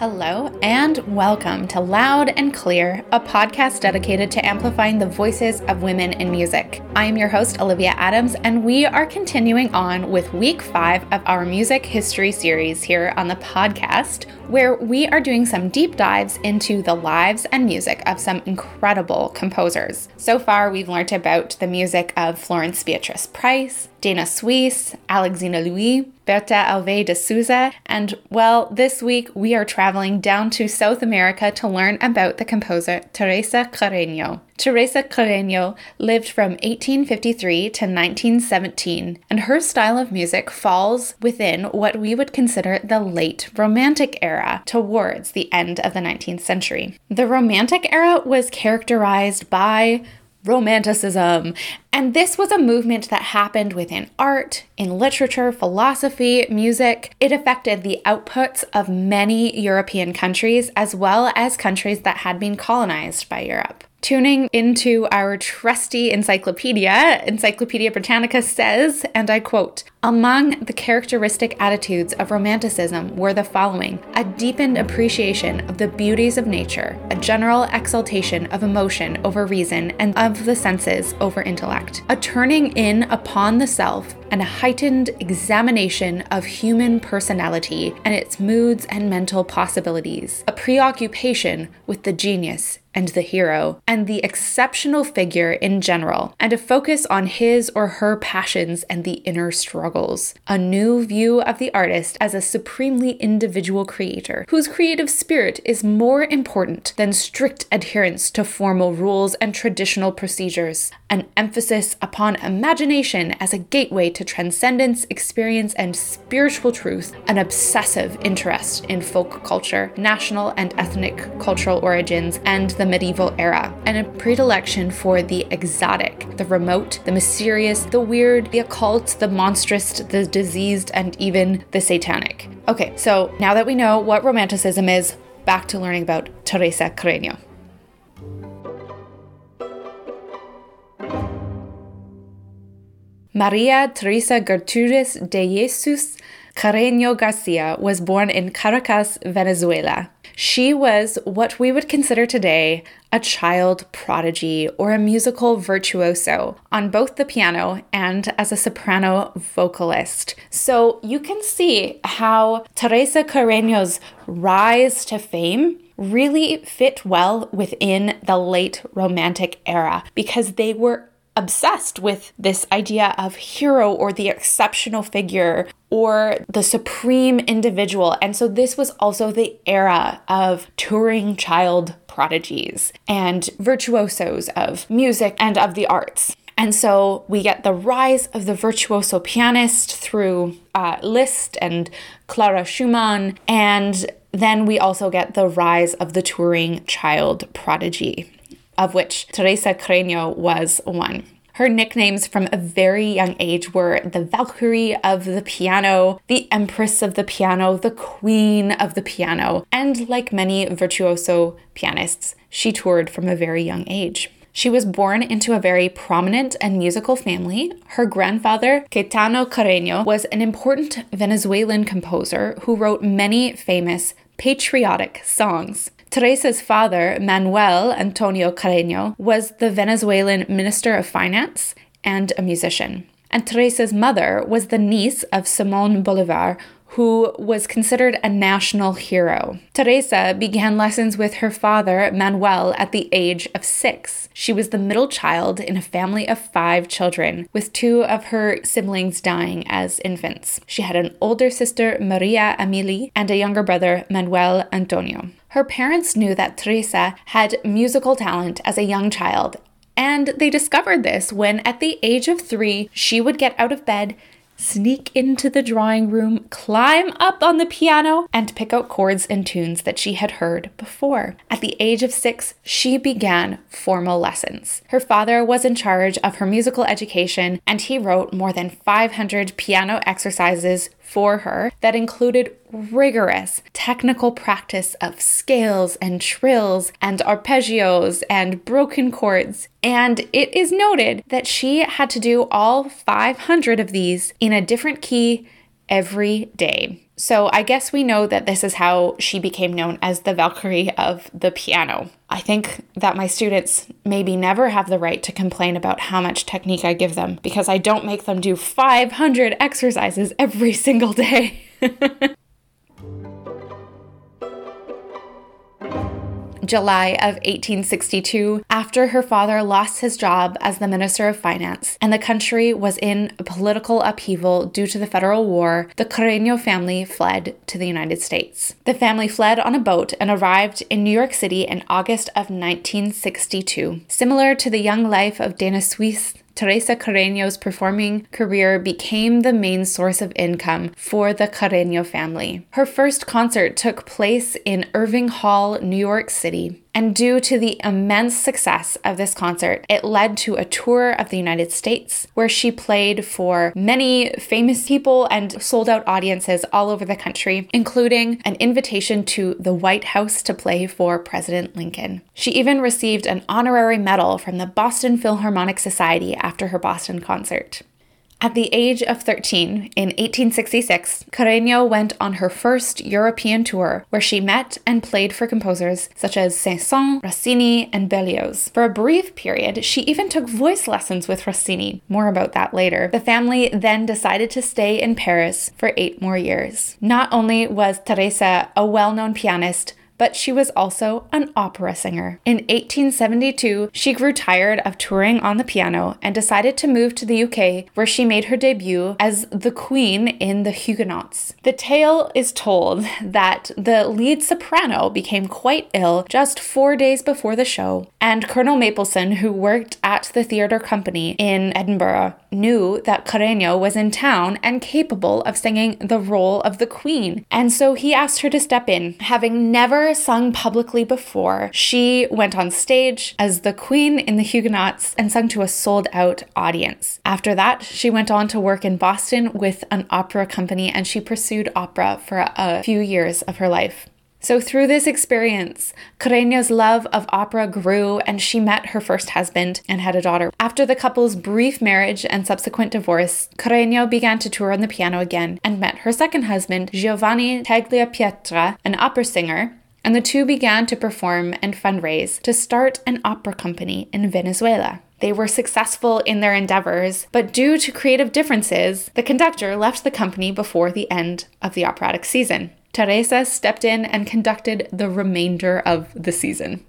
Hello, and welcome to Loud and Clear, a podcast dedicated to amplifying the voices of women in music. I am your host, Olivia Adams, and we are continuing on with week five of our music history series here on the podcast, where we are doing some deep dives into the lives and music of some incredible composers. So far, we've learned about the music of Florence Beatrice Price, Dana Suesse, Alexina Louie, Berta Alve de Souza, and well, this week we are traveling down to South America to learn about the composer Teresa Carreño. Teresa Carreño lived from 1853 to 1917, and her style of music falls within what we would consider the late Romantic era towards the end of the 19th century. The Romantic era was characterized by Romanticism. And this was a movement that happened within art, in literature, philosophy, music. It affected the outputs of many European countries as well as countries that had been colonized by Europe. Tuning into our trusty encyclopedia, Encyclopedia Britannica says, and I quote, among the characteristic attitudes of Romanticism were the following a deepened appreciation of the beauties of nature, a general exaltation of emotion over reason and of the senses over intellect, a turning in upon the self and a heightened examination of human personality and its moods and mental possibilities, a preoccupation with the genius and the hero, and the exceptional figure in general, and a focus on his or her passions and the inner struggles. A new view of the artist as a supremely individual creator, whose creative spirit is more important than strict adherence to formal rules and traditional procedures. An emphasis upon imagination as a gateway to transcendence, experience, and spiritual truth, an obsessive interest in folk culture, national and ethnic cultural origins, and the medieval era, and a predilection for the exotic, the remote, the mysterious, the weird, the occult, the monstrous, the diseased, and even the satanic. Okay, so now that we know what Romanticism is, back to learning about Teresa Carreño. Maria Teresa Gertrudis de Jesus Carreño Garcia was born in Caracas, Venezuela. She was what we would consider today a child prodigy or a musical virtuoso on both the piano and as a soprano vocalist. So you can see how Teresa Carreño's rise to fame really fit well within the late Romantic era because they were obsessed with this idea of hero or the exceptional figure or the supreme individual. And so this was also the era of touring child prodigies and virtuosos of music and of the arts. And so we get the rise of the virtuoso pianist through uh, Liszt and Clara Schumann. And then we also get the rise of the touring child prodigy of which Teresa Carreño was one. Her nicknames from a very young age were the Valkyrie of the piano, the Empress of the piano, the Queen of the piano, and like many virtuoso pianists, she toured from a very young age. She was born into a very prominent and musical family. Her grandfather, Cayetano Carreño, was an important Venezuelan composer who wrote many famous patriotic songs. Teresa's father, Manuel Antonio Carreño, was the Venezuelan Minister of Finance and a musician. And Teresa's mother was the niece of Simon Bolivar, who was considered a national hero. Teresa began lessons with her father, Manuel, at the age of six. She was the middle child in a family of five children, with two of her siblings dying as infants. She had an older sister, Maria Amelie, and a younger brother, Manuel Antonio. Her parents knew that Teresa had musical talent as a young child, and they discovered this when, at the age of three, she would get out of bed sneak into the drawing room, climb up on the piano, and pick out chords and tunes that she had heard before. At the age of six, she began formal lessons. Her father was in charge of her musical education, and he wrote more than 500 piano exercises for her that included rigorous technical practice of scales and trills and arpeggios and broken chords. And it is noted that she had to do all 500 of these in a different key every day. So I guess we know that this is how she became known as the Valkyrie of the piano. I think that my students maybe never have the right to complain about how much technique I give them because I don't make them do 500 exercises every single day. July of 1862 after her father lost his job as the Minister of Finance and the country was in political upheaval due to the Federal War, the Carreño family fled to the United States. The family fled on a boat and arrived in New York City in August of 1962. Similar to the young life of Dana Suesse, Teresa Carreño's performing career became the main source of income for the Carreño family. Her first concert took place in Irving Hall, New York City. And due to the immense success of this concert, it led to a tour of the United States where she played for many famous people and sold out audiences all over the country, including an invitation to the White House to play for President Lincoln. She even received an honorary medal from the Boston Philharmonic Society after her Boston concert. At the age of 13, in 1866, Carreño went on her first European tour, where she met and played for composers such as Saint-Saëns, Rossini, and Berlioz. For a brief period, she even took voice lessons with Rossini. More about that later. The family then decided to stay in Paris for eight more years. Not only was Teresa a well known pianist, but she was also an opera singer. In 1872, she grew tired of touring on the piano and decided to move to the UK, where she made her debut as the Queen in The Huguenots. The tale is told that the lead soprano became quite ill just four days before the show, and Colonel Mapleson, who worked at the theatre company in Edinburgh, knew that Carreño was in town and capable of singing the role of the Queen, and so he asked her to step in, having sung publicly before, she went on stage as the queen in the Huguenots and sung to a sold out audience. After that, she went on to work in Boston with an opera company and she pursued opera for a few years of her life. So, through this experience, Carreño's love of opera grew and she met her first husband and had a daughter. After the couple's brief marriage and subsequent divorce, Carreño began to tour on the piano again and met her second husband, Giovanni Tagliapietra, an opera singer, and the two began to perform and fundraise to start an opera company in Venezuela. They were successful in their endeavors, but due to creative differences, the conductor left the company before the end of the operatic season. Teresa stepped in and conducted the remainder of the season.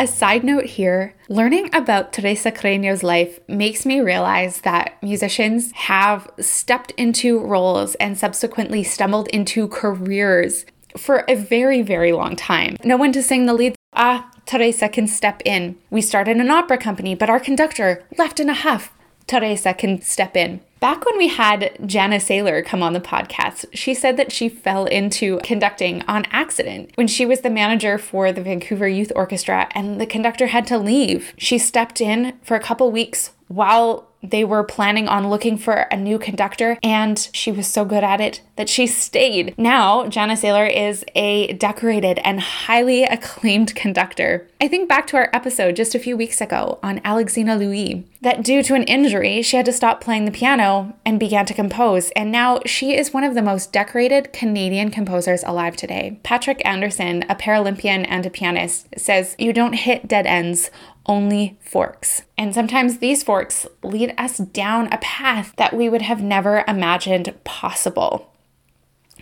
A side note here learning about Teresa Carreño's life makes me realize that musicians have stepped into roles and subsequently stumbled into careers for a very, very long time. No one to sing the lead. Ah, Teresa can step in. We started an opera company, but our conductor left in a huff. Teresa can step in. Back when we had Janna Sailor come on the podcast, she said that she fell into conducting on accident when she was the manager for the Vancouver Youth Orchestra and the conductor had to leave. She stepped in for a couple weeks while they were planning on looking for a new conductor, and she was so good at it that she stayed. Now, Janna Sailor is a decorated and highly acclaimed conductor. I think back to our episode just a few weeks ago on Alexina Louie, that due to an injury, she had to stop playing the piano and began to compose, and now she is one of the most decorated Canadian composers alive today. Patrick Anderson, a Paralympian and a pianist, says, You don't hit dead ends only forks. And sometimes these forks lead us down a path that we would have never imagined possible.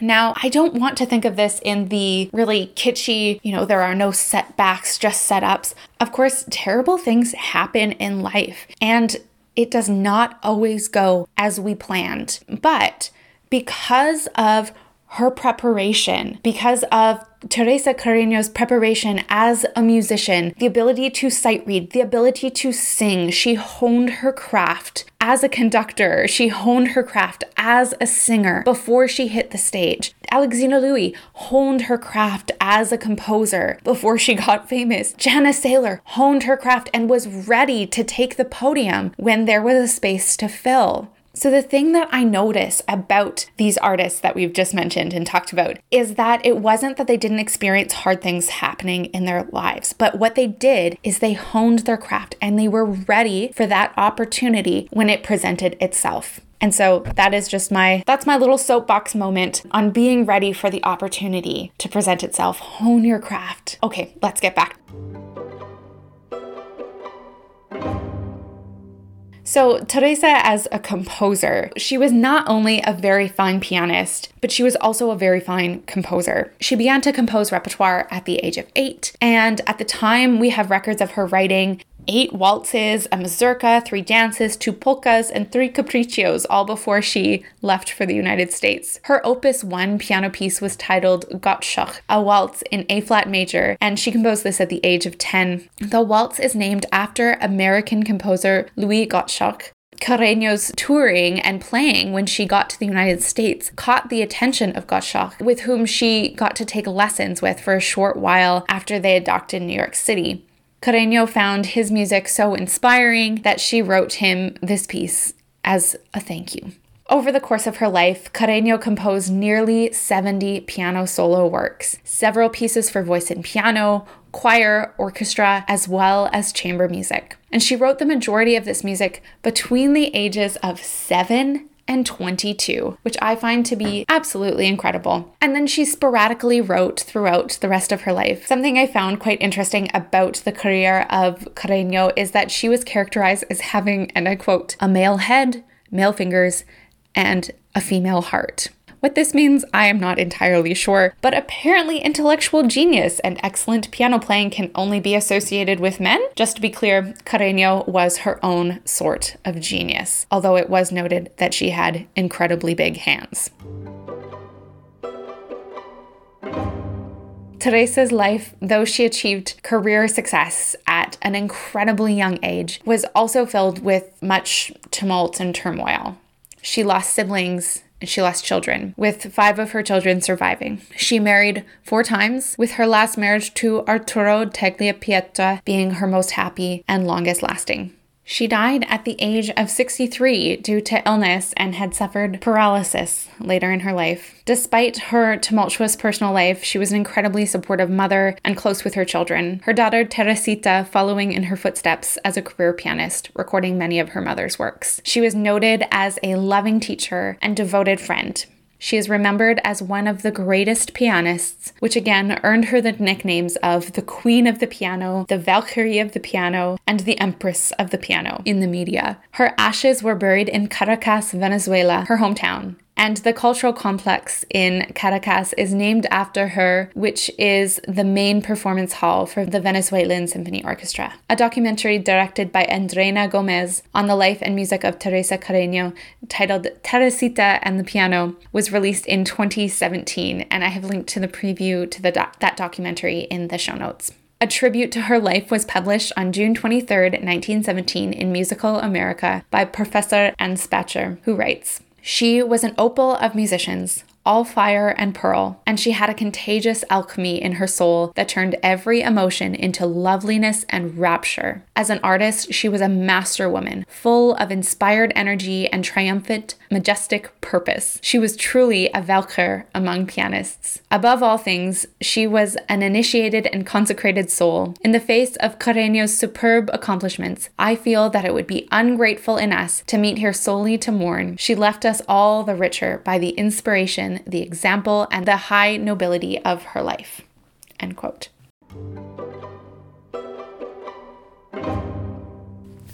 Now, I don't want to think of this in the really kitschy, you know, there are no setbacks, just setups. Of course, terrible things happen in life, and it does not always go as we planned. But because of her preparation, because of Teresa Carreño's preparation as a musician, the ability to sight read, the ability to sing. She honed her craft as a conductor. She honed her craft as a singer before she hit the stage. Alexina Louie honed her craft as a composer before she got famous. Janna Sailor honed her craft and was ready to take the podium when there was a space to fill. So, the thing that I notice about these artists that we've just mentioned and talked about is that it wasn't that they didn't experience hard things happening in their lives, but what they did is they honed their craft and they were ready for that opportunity when it presented itself. And so that is just my that's my little soapbox moment on being ready for the opportunity to present itself. Hone your craft. Okay, let's get back. So, Teresa, as a composer, she was not only a very fine pianist, but she was also a very fine composer. She began to compose repertoire at the age of eight, and at the time, we have records of her writing eight waltzes, a mazurka, three dances, two polkas, and three capriccios, all before she left for the United States. Her Opus 1 piano piece was titled Gottschalk, a waltz in A flat major, and she composed this at the age of 10. The waltz is named after American composer Louis Gottschalk, Carreño's touring and playing when she got to the United States caught the attention of Gottschalk, with whom she got to take lessons with for a short while after they had docked in New York City. Carreño found his music so inspiring that she wrote him this piece as a thank you. Over the course of her life, Carreño composed nearly 70 piano solo works, several pieces for voice and piano, choir, orchestra, as well as chamber music. And she wrote the majority of this music between the ages of 7 and 22, which I find to be absolutely incredible. And then she sporadically wrote throughout the rest of her life. Something I found quite interesting about the career of Carreño is that she was characterized as having, and I quote, a male head, male fingers, and a female heart. What this means, I am not entirely sure, but apparently intellectual genius and excellent piano playing can only be associated with men. Just to be clear, Carreño was her own sort of genius, although it was noted that she had incredibly big hands. Teresa's life, though she achieved career success at an incredibly young age, was also filled with much tumult and turmoil. She lost siblings and she lost children, with five of her children surviving. She married four times, with her last marriage to Arturo Tagliapietra being her most happy and longest lasting. She died at the age of 63 due to illness and had suffered paralysis later in her life. Despite her tumultuous personal life, she was an incredibly supportive mother and close with her children, her daughter Teresita following in her footsteps as a career pianist, recording many of her mother's works. She was noted as a loving teacher and devoted friend. She is remembered as one of the greatest pianists, which again earned her the nicknames of the Queen of the Piano, the Valkyrie of the Piano, and the Empress of the Piano in the media. Her ashes were buried in Caracas, Venezuela, her hometown, and the cultural complex in Caracas is named after her, which is the main performance hall for the Venezuelan Symphony Orchestra. A documentary directed by Andreina Gomez on the life and music of Teresa Carreño, titled Teresita and the Piano, was released in 2017, and I have linked to the preview to the that documentary in the show notes. A tribute to her life was published on June 23, 1917, in Musical America by Professor Anspacher, who writes she was an opal of musicians, all fire and pearl, and she had a contagious alchemy in her soul that turned every emotion into loveliness and rapture. As an artist, she was a master woman, full of inspired energy and triumphant, majestic purpose. She was truly a Valkyr among pianists. Above all things, she was an initiated and consecrated soul. In the face of Carreño's superb accomplishments, I feel that it would be ungrateful in us to meet here solely to mourn. She left us all the richer by the inspiration the example, and the high nobility of her life. End quote.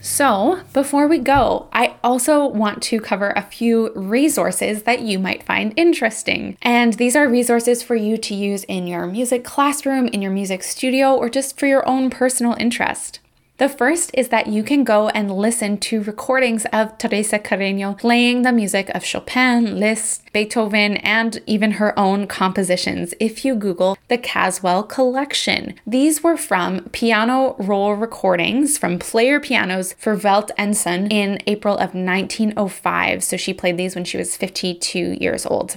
So, before we go, I also want to cover a few resources that you might find interesting. And these are resources for you to use in your music classroom, in your music studio, or just for your own personal interest. The first is that you can go and listen to recordings of Teresa Carreño playing the music of Chopin, Liszt, Beethoven, and even her own compositions if you Google the Caswell Collection. These were from piano roll recordings from player pianos for Welte and Son in April of 1905. So she played these when she was 52 years old.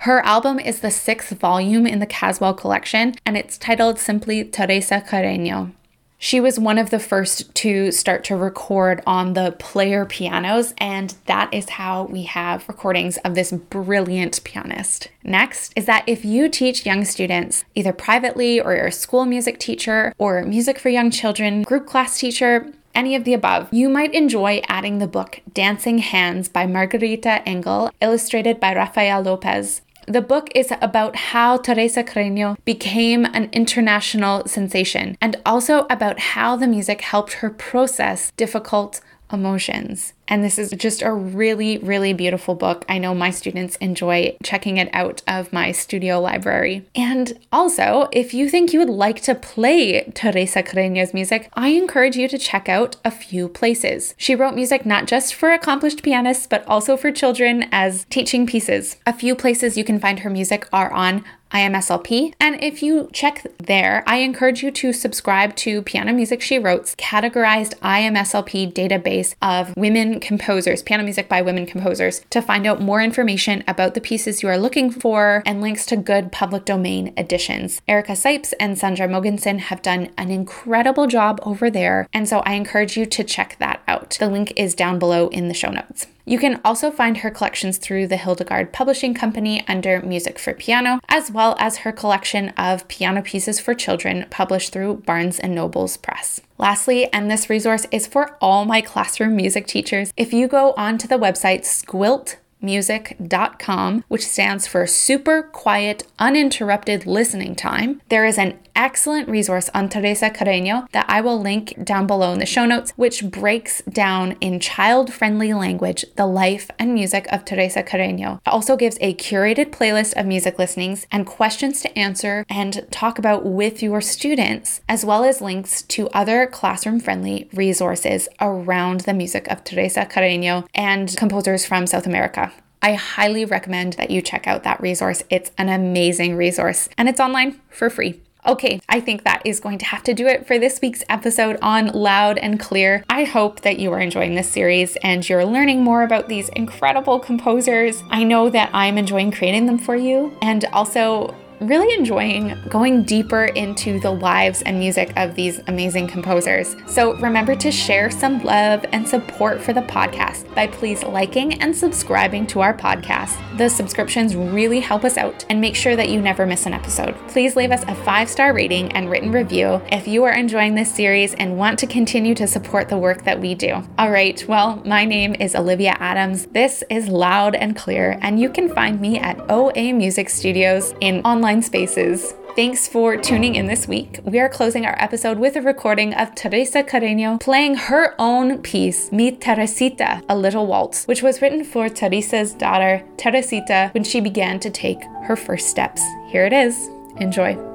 Her album is the sixth volume in the Caswell collection, and it's titled simply Teresa Carreño. She was one of the first to start to record on the player pianos, and that is how we have recordings of this brilliant pianist. Next is that if you teach young students, either privately or you're a school music teacher or music for young children, group class teacher, any of the above, you might enjoy adding the book Dancing Hands by Margarita Engle, illustrated by Rafael Lopez. The book is about how Teresa Carreño became an international sensation and also about how the music helped her process difficult emotions. And this is just a really, really beautiful book. I know my students enjoy checking it out of my studio library. And also, if you think you would like to play Teresa Carreño's music, I encourage you to check out a few places. She wrote music not just for accomplished pianists, but also for children as teaching pieces. A few places you can find her music are on IMSLP. And if you check there, I encourage you to subscribe to Piano Music She Wrote's categorized IMSLP database of women composers, piano music by women composers, to find out more information about the pieces you are looking for and links to good public domain editions. Erica Sipes and Sandra Mogensen have done an incredible job over there, and so I encourage you to check that out. The link is down below in the show notes. You can also find her collections through the Hildegard Publishing Company under Music for Piano, as well as her collection of piano pieces for children published through Barnes & Noble's Press. Lastly, and this resource is for all my classroom music teachers, if you go onto the website Squilt music.com, which stands for Super Quiet Uninterrupted Listening Time. There is an excellent resource on Teresa Carreño that I will link down below in the show notes, which breaks down in child friendly language the life and music of Teresa Carreño. It also gives a curated playlist of music listenings and questions to answer and talk about with your students, as well as links to other classroom friendly resources around the music of Teresa Carreño and composers from South America. I highly recommend that you check out that resource. It's an amazing resource and it's online for free. Okay, I think that is going to have to do it for this week's episode on Loud and Clear. I hope that you are enjoying this series and you're learning more about these incredible composers. I know that I'm enjoying creating them for you and also really enjoying going deeper into the lives and music of these amazing composers. So remember to share some love and support for the podcast by please liking and subscribing to our podcast. The subscriptions really help us out and make sure that you never miss an episode. Please leave us a five star rating and written review if you are enjoying this series and want to continue to support the work that we do. All right, well, my name is Olivia Adams. This is Loud and Clear, and you can find me at OA Music Studios in online online spaces. Thanks for tuning in this week. We are closing our episode with a recording of Teresa Carreño playing her own piece, Mi Teresita, a little waltz, which was written for Teresa's daughter, Teresita, when she began to take her first steps. Here it is. Enjoy.